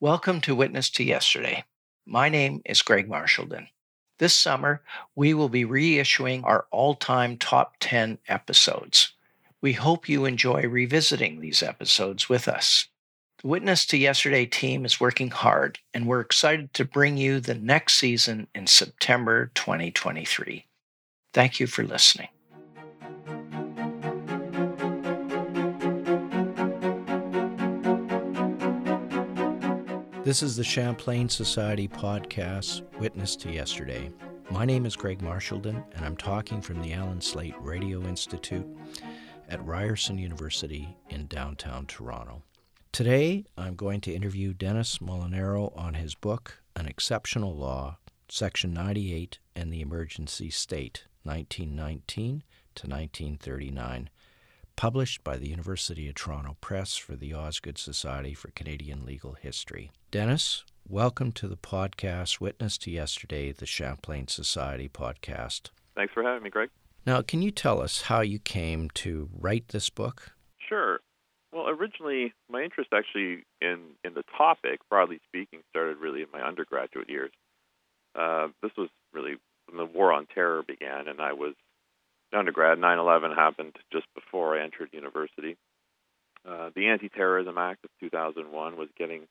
Welcome to Witness to Yesterday. My name is Greg Marchildon. This summer, we will be reissuing our all time top 10 episodes. We hope you enjoy revisiting these episodes with us. The Witness to Yesterday team is working hard, and we're excited to bring you the next season in September 2023. Thank you for listening. This is the Champlain Society podcast, Witness to Yesterday. My name is Greg Marchildon, and I'm talking from the Allan Slaight Radio Institute at Ryerson University in downtown Toronto. Today, I'm going to interview Dennis Molinaro on his book, An Exceptional Law, Section 98 and the Emergency State, 1919 to 1939 published by the University of Toronto Press for the Osgoode Society for Canadian Legal History. Dennis, welcome to the podcast Witness to Yesterday, the Champlain Society podcast. Thanks for having me, Greg. Now, can you tell us how you came to write this book? Sure. Well, originally, my interest actually in, in the topic, broadly speaking, started really in my undergraduate years. Uh, this was really when the War on Terror began, and I was undergrad. 9/11 happened just before I entered university. Uh, the Anti-Terrorism Act of 2001 was getting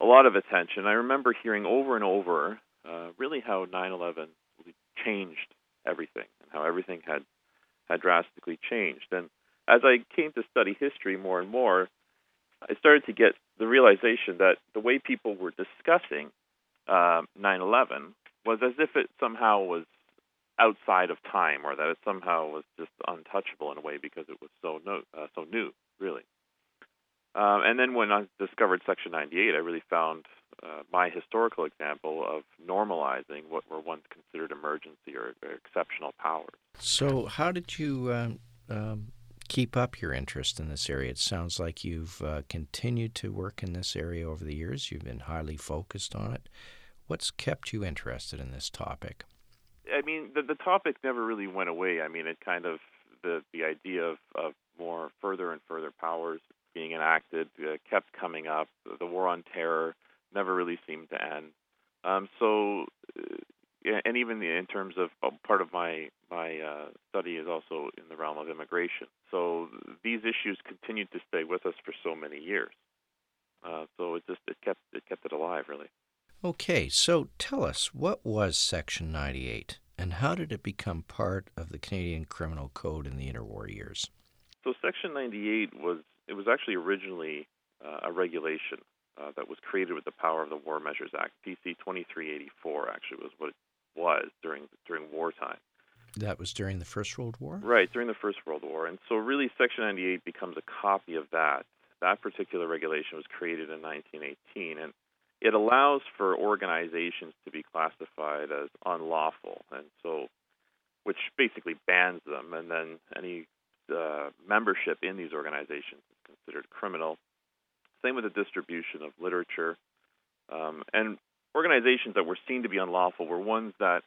a lot of attention. I remember hearing over and over, uh, really how 9/11 changed everything and how everything had had drastically changed. And as I came to study history more and more, I started to get the realization that the way people were discussing uh, 9/11 was as if it somehow was outside of time, or that it somehow was just untouchable in a way because it was so no, uh, so new, really. Um, and then when I discovered Section 98, I really found uh, my historical example of normalizing what were once considered emergency or, or exceptional powers. So, how did you um, um, keep up your interest in this area? It sounds like you've uh, continued to work in this area over the years. You've been highly focused on it. What's kept you interested in this topic? I mean, the the topic never really went away. I mean, it kind of the the idea of of more further and further powers being enacted uh, kept coming up. The war on terror never really seemed to end. Um, so, uh, and even in terms of uh, part of my my uh, study is also in the realm of immigration. So these issues continued to stay with us for so many years. Uh, so it just it kept it kept it alive really. Okay, so tell us, what was Section 98 and how did it become part of the Canadian Criminal Code in the interwar years? So Section 98 was it was actually originally uh, a regulation uh, that was created with the power of the War Measures Act. PC 2384 actually was what it was during during wartime. That was during the First World War? Right, during the First World War. And so really Section 98 becomes a copy of that. That particular regulation was created in 1918 and it allows for organizations to be classified as unlawful, and so which basically bans them, and then any uh, membership in these organizations is considered criminal. Same with the distribution of literature, um, and organizations that were seen to be unlawful were ones that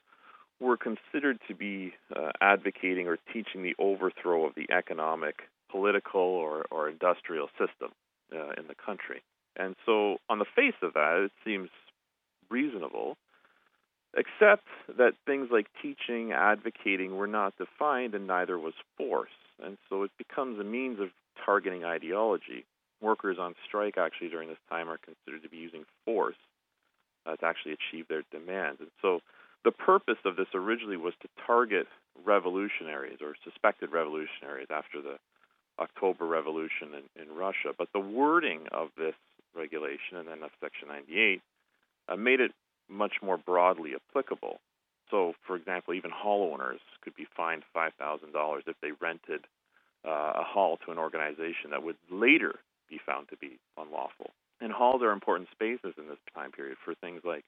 were considered to be uh, advocating or teaching the overthrow of the economic, political, or, or industrial system uh, in the country. And so, on the face of that, it seems reasonable, except that things like teaching, advocating were not defined, and neither was force. And so, it becomes a means of targeting ideology. Workers on strike, actually, during this time, are considered to be using force uh, to actually achieve their demands. And so, the purpose of this originally was to target revolutionaries or suspected revolutionaries after the October Revolution in, in Russia. But the wording of this regulation and then of Section 98 uh, made it much more broadly applicable. So, for example, even hall owners could be fined $5,000 if they rented uh, a hall to an organization that would later be found to be unlawful. And halls are important spaces in this time period for things like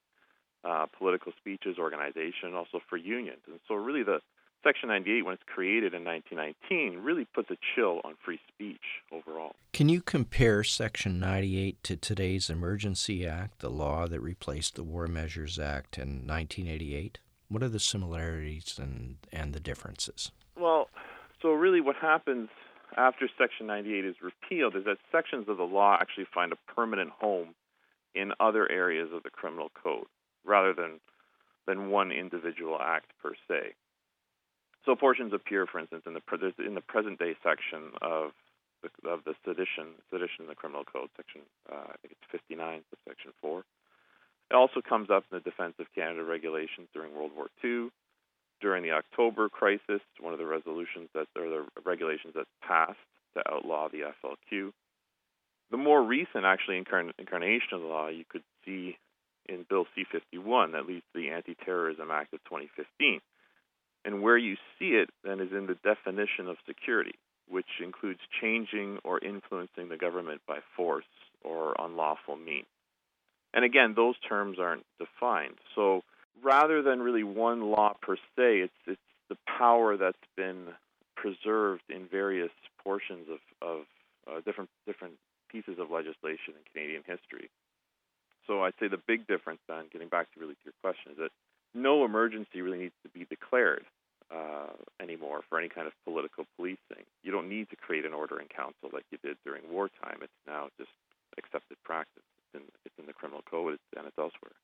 uh, political speeches, organization, also for unions. And so, really, the Section 98, when it's created in 1919, really puts a chill on free speech overall. Can you compare Section 98 to today's Emergency Act, the law that replaced the War Measures Act in 1988? What are the similarities and, and the differences? Well, so really what happens after Section 98 is repealed is that sections of the law actually find a permanent home in other areas of the criminal code rather than than one individual act per se. So portions appear, for instance, in the in the present day section of the, of the sedition sedition in the criminal code, section uh, I think it's 59, section four. It also comes up in the Defense of Canada regulations during World War II, during the October crisis, one of the resolutions that or the regulations that passed to outlaw the FLQ. The more recent, actually, incarn- incarnation of the law you could see in Bill C-51 that leads to the Anti-Terrorism Act of 2015. And where you see it then is in the definition of security, which includes changing or influencing the government by force or unlawful means. And again, those terms aren't defined. So rather than really one law per se, it's it's the power that's been preserved in various portions of, of uh, different different pieces of legislation in Canadian history. So I'd say the big difference then, getting back to really to your question, is that no emergency really needs to be declared uh, anymore for any kind of political policing. You don't need to create an order in council like you did during wartime. It's now just accepted practice. It's in, it's in the criminal code and it's elsewhere.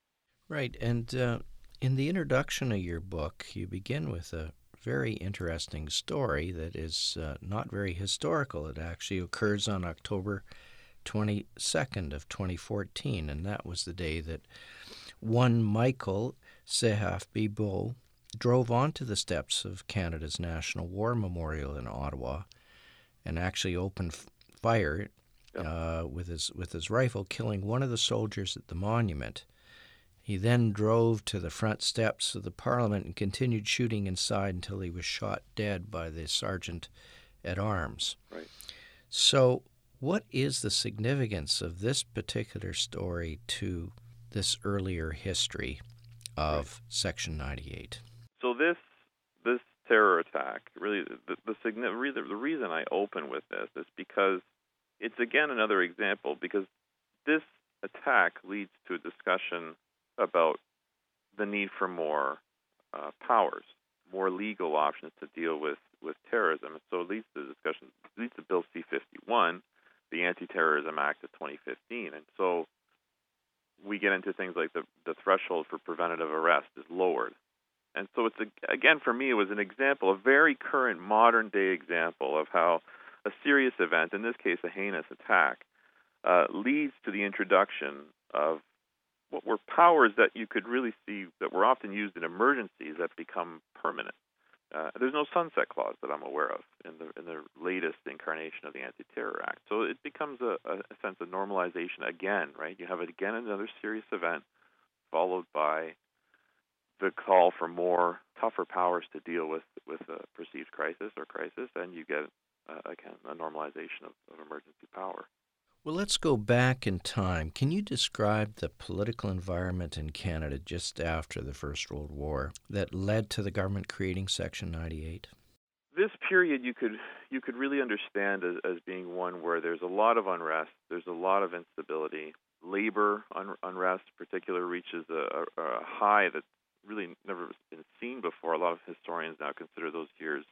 Right. And uh, in the introduction of your book, you begin with a very interesting story that is uh, not very historical. It actually occurs on October 22nd of 2014, and that was the day that one Michael Zehaf-Bibeau drove onto the steps of Canada's National War Memorial in Ottawa and actually opened fire uh, with his with his rifle, killing one of the soldiers at the monument. He then drove to the front steps of the Parliament and continued shooting inside until he was shot dead by the sergeant at arms. Right. So, what is the significance of this particular story to this earlier history of right. Section 98? So this this terror attack really the the, the reason I open with this is because it's again another example because this attack leads to a discussion about the need for more uh, powers, more legal options to deal with, with terrorism. So it leads to the discussion, leads to Bill C 51, the Anti Terrorism Act of 2015. And so we get into things like the, the threshold for preventative arrest is lowered. So it's a, again for me it was an example, a very current modern day example of how a serious event, in this case a heinous attack, uh, leads to the introduction of what were powers that you could really see that were often used in emergencies that become permanent. Uh, there's no sunset clause that I'm aware of in the in the latest incarnation of the Anti-Terror Act. So it becomes a, a sense of normalization again, right? You have again another serious event, followed by the call for more tougher powers to deal with with a perceived crisis or crisis, and you get uh, again a normalization of, of emergency power. Well, let's go back in time. Can you describe the political environment in Canada just after the First World War that led to the government creating Section 98? This period you could you could really understand as, as being one where there's a lot of unrest, there's a lot of instability. Labor un- unrest, particular, reaches a, a, a high that's really never been seen before. A lot of historians now consider those years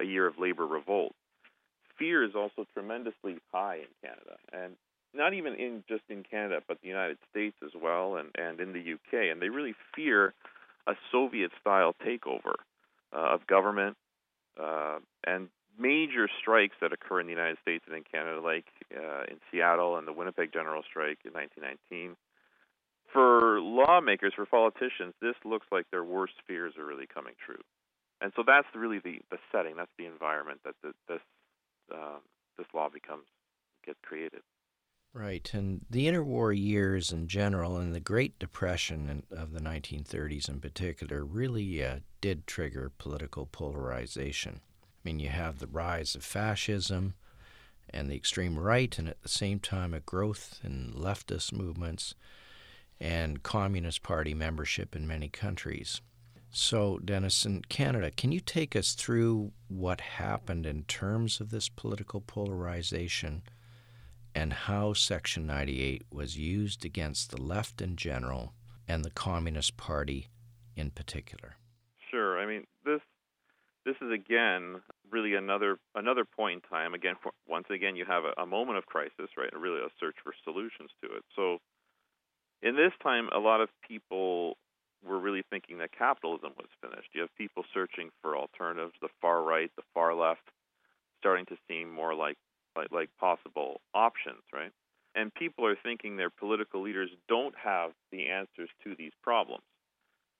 a year of labor revolt fear is also tremendously high in Canada, and not even in just in Canada, but the United States as well, and and in the UK, and they really fear a Soviet-style takeover uh, of government uh, and major strikes that occur in the United States and in Canada, like uh, in Seattle and the Winnipeg General Strike in 1919. For lawmakers, for politicians, this looks like their worst fears are really coming true. And so that's really the, the setting, that's the environment that the, this um, this law becomes gets created. Right, and the interwar years in general, and the Great Depression of the 1930s in particular, really uh, did trigger political polarization. I mean, you have the rise of fascism and the extreme right, and at the same time, a growth in leftist movements and Communist Party membership in many countries. So, Dennis, in Canada, can you take us through what happened in terms of this political polarization and how Section 98 was used against the left in general and the Communist Party in particular? Sure. I mean, this this is again really another another point in time. Again, once again, you have a, a moment of crisis, right? Really a search for solutions to it. So In this time, a lot of people were really thinking that capitalism was finished. You have people searching for alternatives, the far right, the far left, starting to seem more like like, like possible options, right? And people are thinking their political leaders don't have the answers to these problems,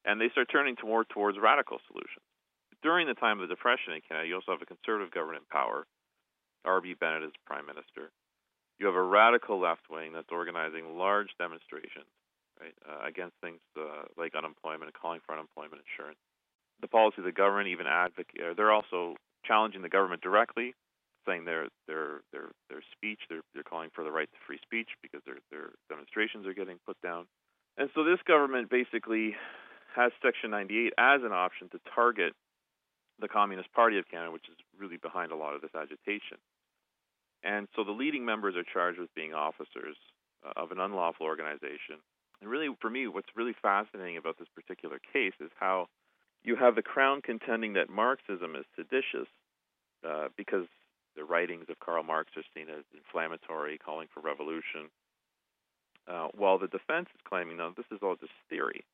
and they start turning more towards radical solutions. During the time of the Depression in Canada, you also have a conservative government in power. R.B. Bennett is prime minister. You have a radical left wing that's organizing large demonstrations right, uh, against things uh, like unemployment and calling for unemployment insurance. The policy of the government even advocate. They're also challenging the government directly, saying their their their their speech. They're they're calling for the right to free speech because their their demonstrations are getting put down. And so this government basically has Section 98 as an option to target the Communist Party of Canada, which is really behind a lot of this agitation. And so the leading members are charged with being officers uh, of an unlawful organization and really, for me, what's really fascinating about this particular case is how you have the Crown contending that Marxism is seditious uh, because the writings of Karl Marx are seen as inflammatory, calling for revolution, uh, while the defense is claiming, no, this is all just theory.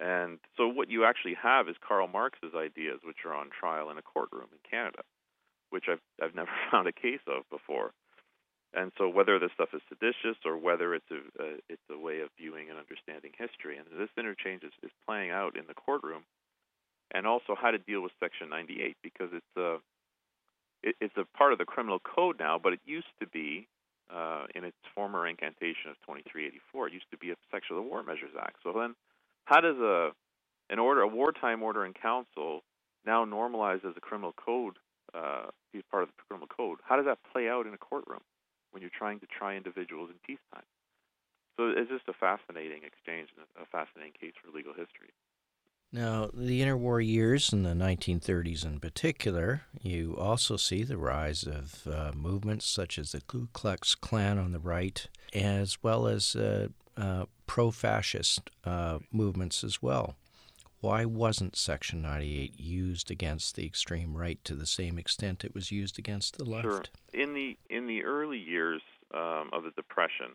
And so, what you actually have is Karl Marx's ideas, which are on trial in a courtroom in Canada, which I've I've never found a case of before. And so, whether this stuff is seditious or whether it's a, it's a way of viewing and understanding history, and this interchange is, is playing out in the courtroom, and also how to deal with Section 98 because it's a it, it's a part of the criminal code now, but it used to be uh, in its former incantation of 2384. It used to be a section of the War Measures Act. So then, how does a an order, a wartime order in council, now normalized as a criminal code, uh, be part of the criminal code? How does that play out in a courtroom? when you're trying to try individuals in peacetime. So it's just a fascinating exchange and a fascinating case for legal history. Now, the interwar years in the 1930s in particular, you also see the rise of uh, movements such as the Ku Klux Klan on the right, as well as uh, uh, pro fascist uh, movements as well. Why wasn't Section 98 used against the extreme right to the same extent it was used against the left? Sure. In the in the early years um, of the Depression,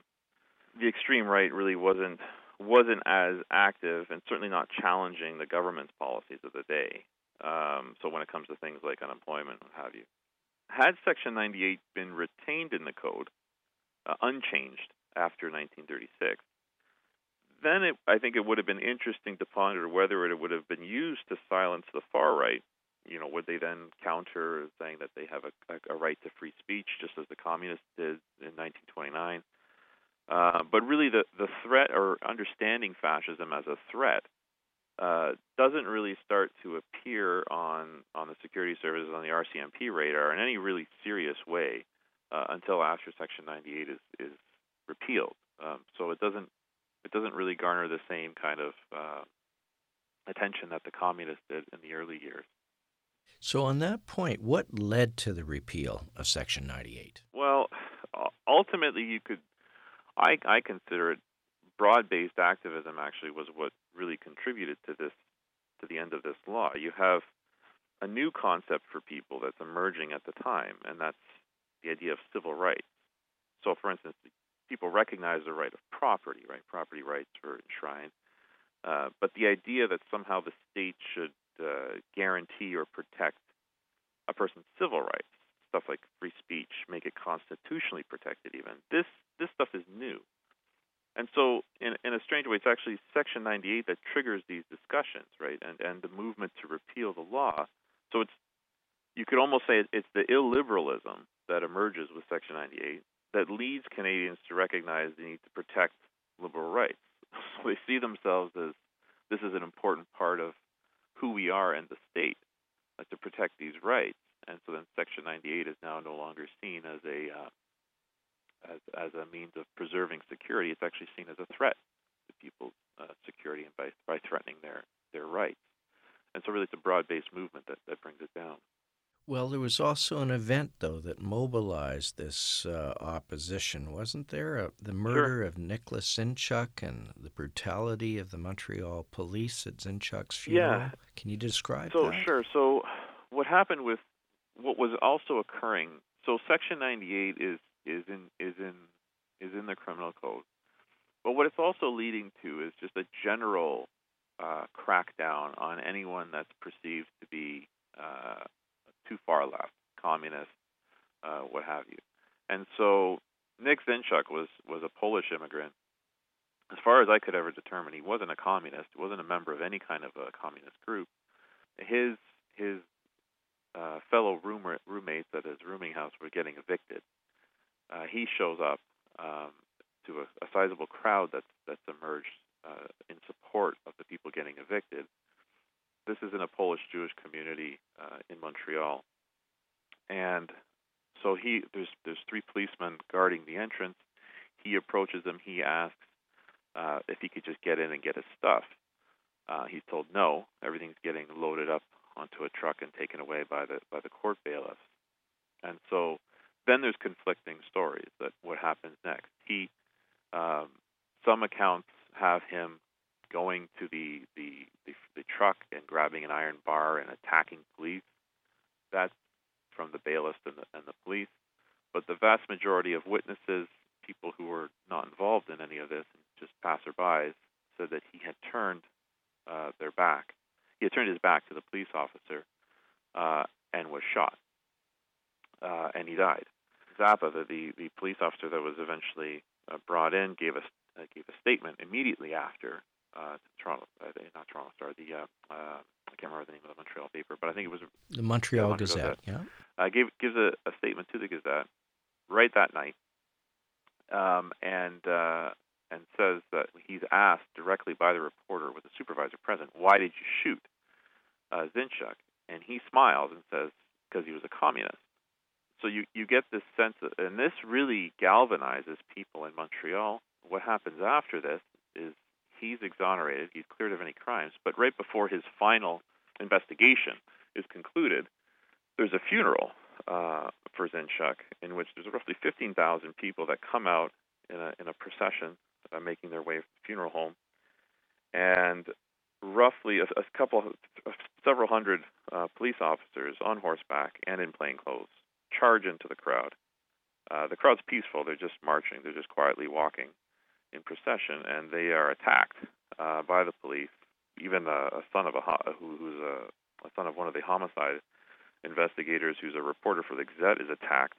the extreme right really wasn't wasn't as active and certainly not challenging the government's policies of the day. Um, so when it comes to things like unemployment, what have you, had Section 98 been retained in the code, uh, unchanged after 1936, then it, I think it would have been interesting to ponder whether it would have been used to silence the far right you know, would they then counter saying that they have a, a, right to free speech, just as the communists did in 1929? Uh, but really, the the threat or understanding fascism as a threat uh, doesn't really start to appear on on the security services on the RCMP radar in any really serious way uh, until after Section 98 is is repealed. Um, so it doesn't it doesn't really garner the same kind of uh, attention that the communists did in the early years. So, on that point, what led to the repeal of Section 98? Well, ultimately, you could, I, I consider it broad-based activism. Actually, was what really contributed to this, to the end of this law. You have a new concept for people that's emerging at the time, and that's the idea of civil rights. So, for instance, people recognize the right of property, right? Property rights are enshrined. Uh, but the idea that somehow the state should uh, guarantee or protect a person's civil rights, stuff like free speech, make it constitutionally protected. Even this this stuff is new, and so in in a strange way, it's actually Section 98 that triggers these discussions, right? And and the movement to repeal the law. So it's you could almost say it's the illiberalism that emerges with Section 98 that leads Canadians to recognize the need to protect liberal rights. So they see themselves as this is an important part of who we are and the state uh, to protect these rights. And so then Section 98 is now no longer seen as a uh, as, as a means of preserving security. It's actually seen as a threat to people's uh, security and by, by threatening their, their rights. And so really it's a broad-based movement that, that brings it down. Well, there was also an event, though, that mobilized this uh, opposition, wasn't there? Uh, the murder sure. of Nicholas Zynchuk and the brutality of the Montreal police at Zynchuk's funeral. Yeah. Can you describe so, that? sure. So, what happened with what was also occurring? So, Section 98 is is in is in is in the criminal code. But what it's also leading to is just a general uh, crackdown on anyone that's perceived to be uh, too far left, communist, uh, what have you. And so Nick Zynchuk was was a Polish immigrant. As far as I could ever determine, he wasn't a communist. He wasn't a member of any kind of a communist group. His his uh, fellow roomer, roommates at his rooming house were getting evicted. Uh, he shows up um, to a, a sizable crowd that's that's emerged uh, in support of the people getting evicted. This is in a Polish Jewish community uh, in Montreal, and so he there's there's three policemen guarding the entrance. He approaches them. He asks uh, if he could just get in and get his stuff. Uh, he's told no. Everything's getting loaded up onto a truck and taken away by the by the court bailiffs. And so then there's conflicting stories that what happens next. He um, some accounts have him going to the, the, the the truck and grabbing an iron bar and attacking police. That's from the bailiffs and the, and the police. But the vast majority of witnesses, people who were not involved in any of this, just passerbys, said that he had turned uh, their back. He had turned his back to the police officer uh, and was shot, uh, and he died. Zappa, the, the, the police officer that was eventually uh, brought in, gave a uh, gave a statement immediately after uh, Toronto, uh, not Toronto Star, the uh, uh, I can't remember the name of the Montreal paper, but I think it was the Montreal, yeah, Gazette. Gazette. Yeah, uh, gave gives a, a statement to the Gazette right that night, um, and uh, and says that he's asked directly by the reporter with the supervisor present, "Why did you shoot uh, Zynchuk?" And he smiles and says, "Because he was a communist." So you you get this sense, of, and this really galvanizes people in Montreal. What happens after this is he's exonerated, he's cleared of any crimes, but right before his final investigation is concluded, there's a funeral uh, for Zynchuk in which there's roughly 15,000 people that come out in a in a procession, uh, making their way to the funeral home, and roughly a, a couple, several hundred uh, police officers on horseback and in plain clothes charge into the crowd. Uh, the crowd's peaceful; they're just marching, they're just quietly walking in procession, and they are attacked uh, by the police. Even a, a son of a who, who's a, a son of one of the homicide investigators, who's a reporter for the Gazette, is attacked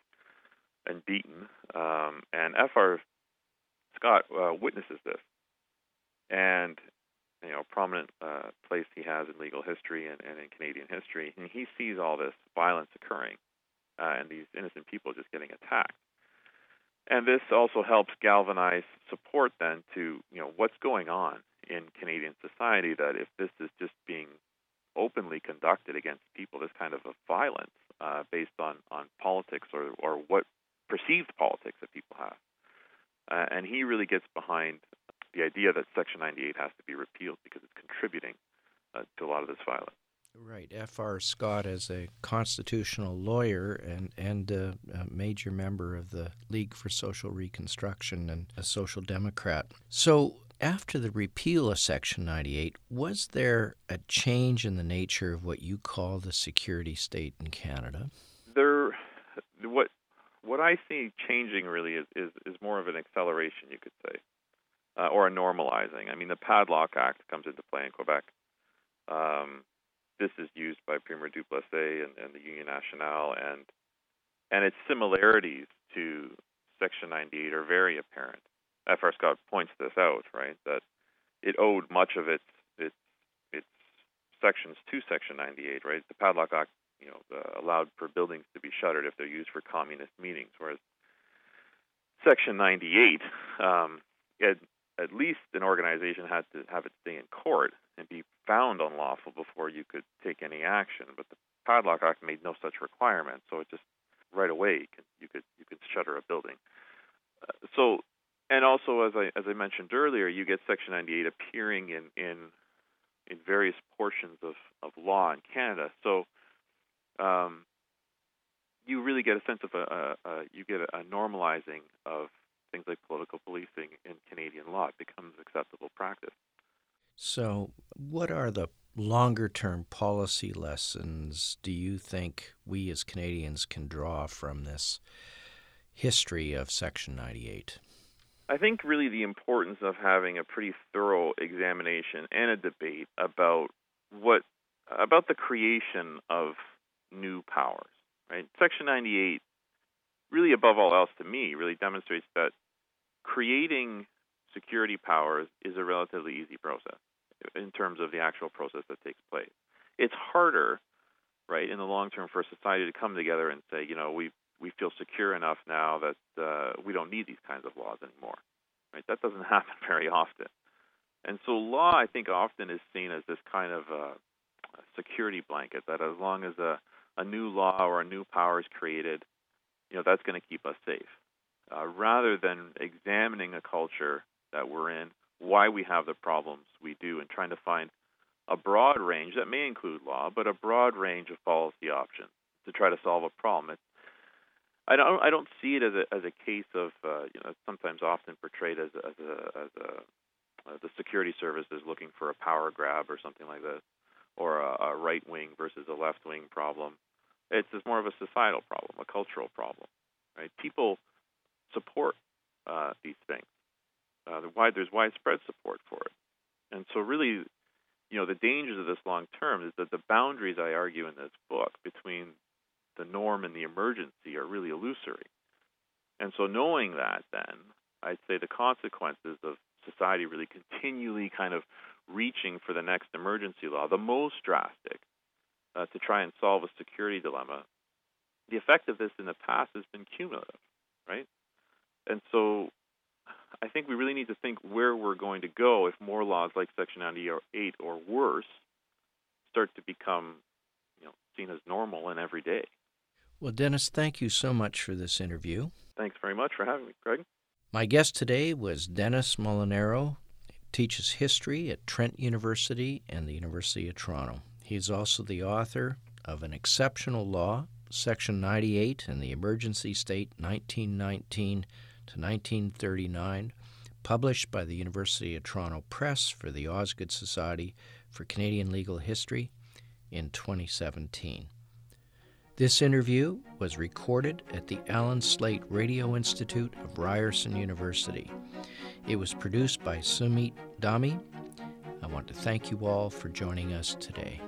and beaten. Um, and F.R. Scott uh, witnesses this, and you know, prominent uh, place he has in legal history and, and in Canadian history, and he sees all this violence occurring uh, and these innocent people just getting attacked. And this also helps galvanize support then to you know what's going on in Canadian society. That if this is just being openly conducted against people, this kind of a violence uh, based on on politics or or what perceived politics that people have, uh, and he really gets behind the idea that Section 98 has to be repealed because it's contributing uh, to a lot of this violence. Right. F.R. Scott, as a constitutional lawyer and, and a, a, major member of the League for Social Reconstruction and a social democrat. So, after the repeal of Section 98, was there a change in the nature of what you call the security state in Canada? There, what what I see changing really is, is, is more of an acceleration, you could say, uh, or a normalizing. I mean, the Padlock Act comes into play in Quebec. Um, this is used by Premier Duplessis and, and the Union Nationale, and and its similarities to Section 98 are very apparent. F.R. Scott points this out, right? That it owed much of its its its sections to Section 98, right? The Padlock Act, you know, uh, allowed for buildings to be shuttered if they're used for communist meetings, whereas Section 98, um, it, at least an organization had to have its day in court and be found unlawful before you could take any action. But the Padlock Act made no such requirement, so it just right away you could you could, you could shutter a building. Uh, so, and also as I as I mentioned earlier, you get Section 98 appearing in in in various portions of, of law in Canada. So, um, you really get a sense of a, a, a you get a, a normalizing of things like political policing in Canadian law. It becomes acceptable practice. So, what are the longer term policy lessons do you think we as Canadians can draw from this history of Section 98? I think really the importance of having a pretty thorough examination and a debate about what about the creation of new powers, right? Section 98 really above all else to me really demonstrates that creating security powers is a relatively easy process in terms of the actual process that takes place. It's harder, right, in the long term for a society to come together and say, you know, we we feel secure enough now that uh, we don't need these kinds of laws anymore. Right? That doesn't happen very often. And so law, I think, often is seen as this kind of uh, security blanket that as long as a, a new law or a new power is created, you know, that's going to keep us safe. Uh, rather than examining a culture that we're in, why we have the problems we do, and trying to find a broad range that may include law, but a broad range of policy options to try to solve a problem. It's, I don't I don't see it as a as a case of uh, you know sometimes often portrayed as as a, as a uh, the security service is looking for a power grab or something like this, or a, a right wing versus a left wing problem. It's just more of a societal problem, a cultural problem, right? People support uh, these things. Uh, there's widespread support for it, and so really, you know, the dangers of this long term is that the boundaries I argue in this book between the norm and the emergency are really illusory. And so, knowing that, then I'd say the consequences of society really continually kind of reaching for the next emergency law, the most drastic, uh, to try and solve a security dilemma, the effect of this in the past has been cumulative, right? And so I think we really need to think where we're going to go if more laws like Section 98 or worse start to become, you know, seen as normal and everyday. Well, Dennis, thank you so much for this interview. Thanks very much for having me, Greg. My guest today was Dennis Molinaro, teaches history at Trent University and the University of Toronto. He is also the author of An Exceptional Law, Section 98 and the Emergency State 1919 to 1939, published by the University of Toronto Press for the Osgoode Society for Canadian Legal History in 2017. This interview was recorded at the Allan Slaight Radio Institute of Ryerson University. It was produced by Sumeet Dhami. I want to thank you all for joining us today.